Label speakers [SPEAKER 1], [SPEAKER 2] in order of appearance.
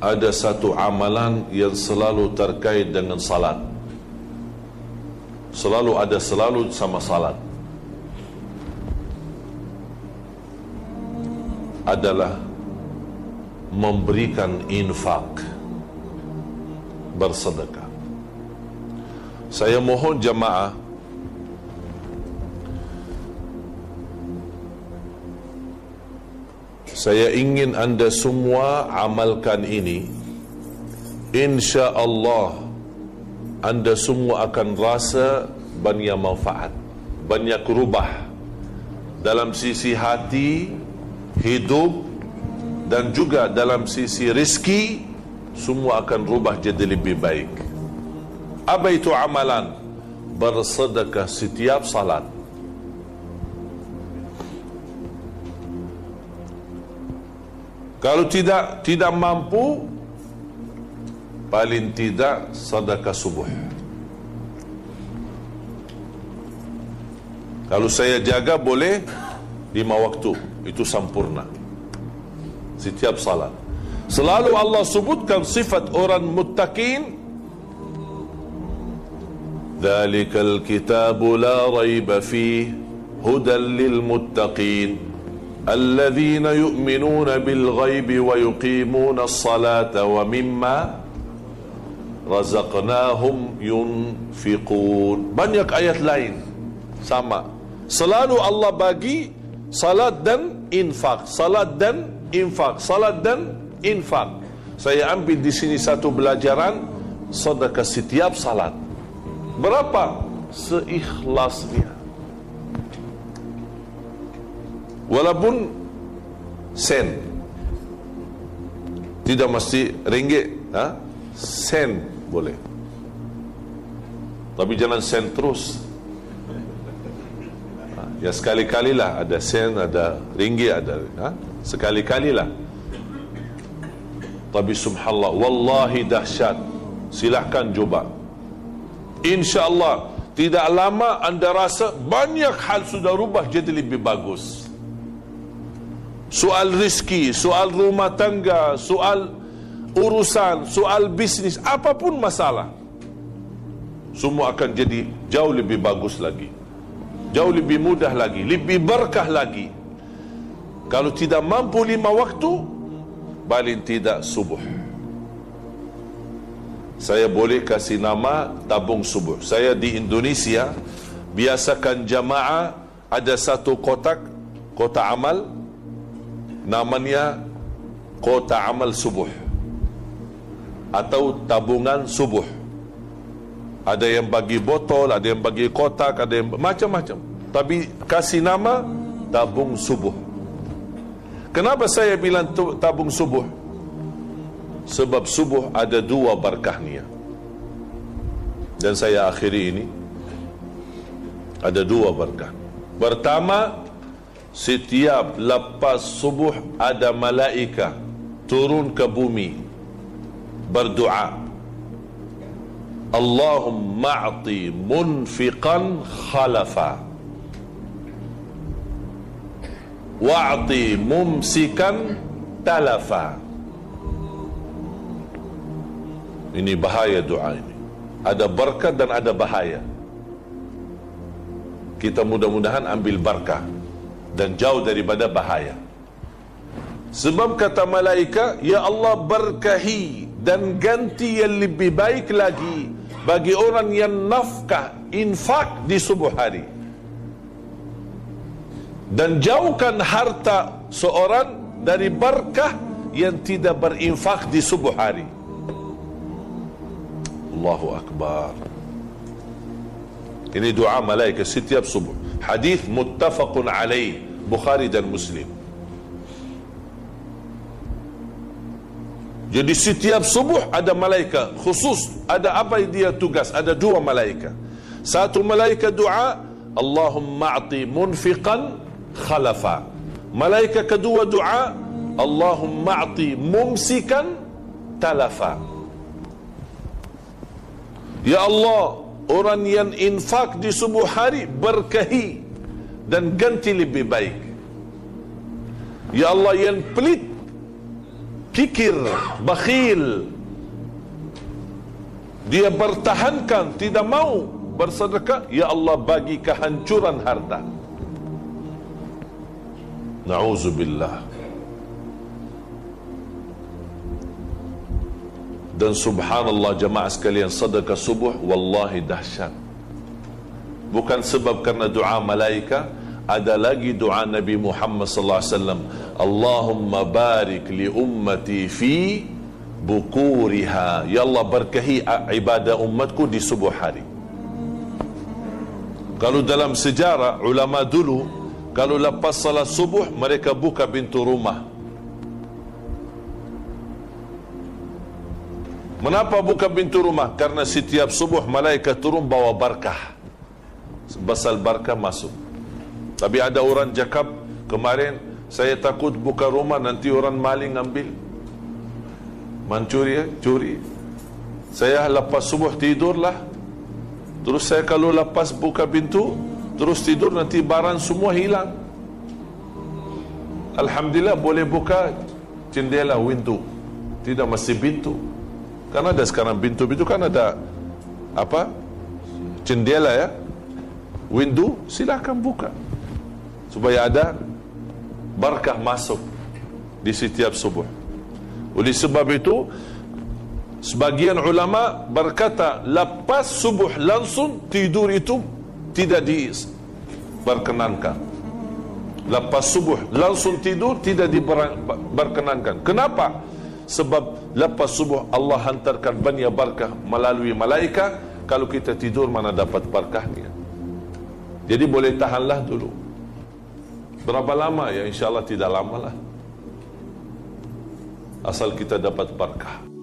[SPEAKER 1] ada satu amalan yang selalu terkait dengan salat. Selalu ada selalu sama salat. Adalah memberikan infak bersedekah. Saya mohon jemaah Saya ingin anda semua amalkan ini. Insya Allah anda semua akan rasa banyak manfaat, banyak rubah dalam sisi hati, hidup dan juga dalam sisi rezeki semua akan rubah jadi lebih baik. Apa itu amalan? Bersedekah setiap salat. Kalau tidak tidak mampu paling tidak sedekah subuh. Kalau saya jaga boleh lima waktu itu sempurna. Setiap salat. Selalu Allah sebutkan sifat orang muttaqin ذلك الكتاب لا ريب فيه هدى للمتقين الذين يؤمنون بالغيب ويقيمون الصلاة ومما رزقناهم ينفقون banyak ayat lain sama selalu Allah bagi salat dan infak salat dan infak salat dan infak saya ambil di sini satu belajaran sedekah setiap salat berapa seikhlasnya walaupun sen tidak mesti ringgit ha? sen boleh tapi jangan sen terus ha? ya sekali-kalilah ada sen ada ringgit ada ha? sekali-kalilah tapi subhanallah wallahi dahsyat silahkan cuba insyaallah tidak lama anda rasa banyak hal sudah rubah jadi lebih bagus soal rezeki, soal rumah tangga, soal urusan, soal bisnis, apapun masalah. Semua akan jadi jauh lebih bagus lagi. Jauh lebih mudah lagi, lebih berkah lagi. Kalau tidak mampu lima waktu, paling tidak subuh. Saya boleh kasih nama tabung subuh. Saya di Indonesia, biasakan jamaah ada satu kotak, kotak amal, namanya kota amal subuh. Atau tabungan subuh. Ada yang bagi botol ada yang bagi kotak ada yang macam-macam. Tapi kasih nama tabung subuh. Kenapa saya bilang tabung subuh? Sebab subuh ada dua berkahnya dan saya akhiri ini. Ada dua berkah pertama setiap lepas subuh ada malaika turun ke bumi berdoa. Allahumma a'ti munfiqan khalafa. Wa'ti mumsikan talafa. Ini bahaya doa ini. Ada berkat dan ada bahaya. Kita mudah-mudahan ambil berkah dan jauh daripada bahaya. Sebab kata malaikat, Ya Allah berkahi dan ganti yang lebih baik lagi bagi orang yang nafkah infak di subuh hari. Dan jauhkan harta seorang dari berkah yang tidak berinfak di subuh hari. Allahu Akbar. Ini doa malaikat setiap subuh. Hadis muttafaqun alaih Bukhari dan Muslim. Jadi setiap subuh ada malaikat khusus, ada apa dia tugas? Ada dua malaikat. Satu malaikat doa, Allahumma a'ti munfiqan khalafa. Malaikat kedua doa, Allahumma a'ti mumsikan talafa. Ya Allah, orang yang infak di subuh hari berkahi dan ganti lebih baik. Ya Allah yang pelit kikir, bakhil. Dia bertahankan, tidak mau bersedekah, ya Allah bagi kehancuran harta. Nauzubillah. Dan subhanallah jemaah sekalian sedekah subuh wallahi dahsyat. Bukan sebab karena doa malaika, ada lagi doa Nabi Muhammad sallallahu alaihi wasallam, Allahumma barik li ummati fi bukuriha. Ya Allah berkahi ibadah umatku di subuh hari. Kalau dalam sejarah ulama dulu kalau lepas salat subuh mereka buka pintu rumah Mengapa buka pintu rumah? Karena setiap subuh malaikat turun bawa barkah. Basal barkah masuk. Tapi ada orang cakap kemarin saya takut buka rumah nanti orang maling ambil. Mencuri ya, curi. Saya lepas subuh tidurlah. Terus saya kalau lepas buka pintu, terus tidur nanti barang semua hilang. Alhamdulillah boleh buka jendela window. Tidak mesti pintu. Kan ada sekarang pintu-pintu kan ada apa? Jendela ya. Window silakan buka. Supaya ada berkah masuk di setiap subuh. Oleh sebab itu sebagian ulama berkata lepas subuh langsung tidur itu tidak diperkenankan. Lepas subuh langsung tidur tidak diperkenankan. Kenapa? Sebab lepas subuh Allah hantarkan banyak barakah melalui malaikat kalau kita tidur mana dapat barakahnya jadi boleh tahanlah dulu. Berapa lama ya? Insyaallah tidak lama lah. Asal kita dapat barakah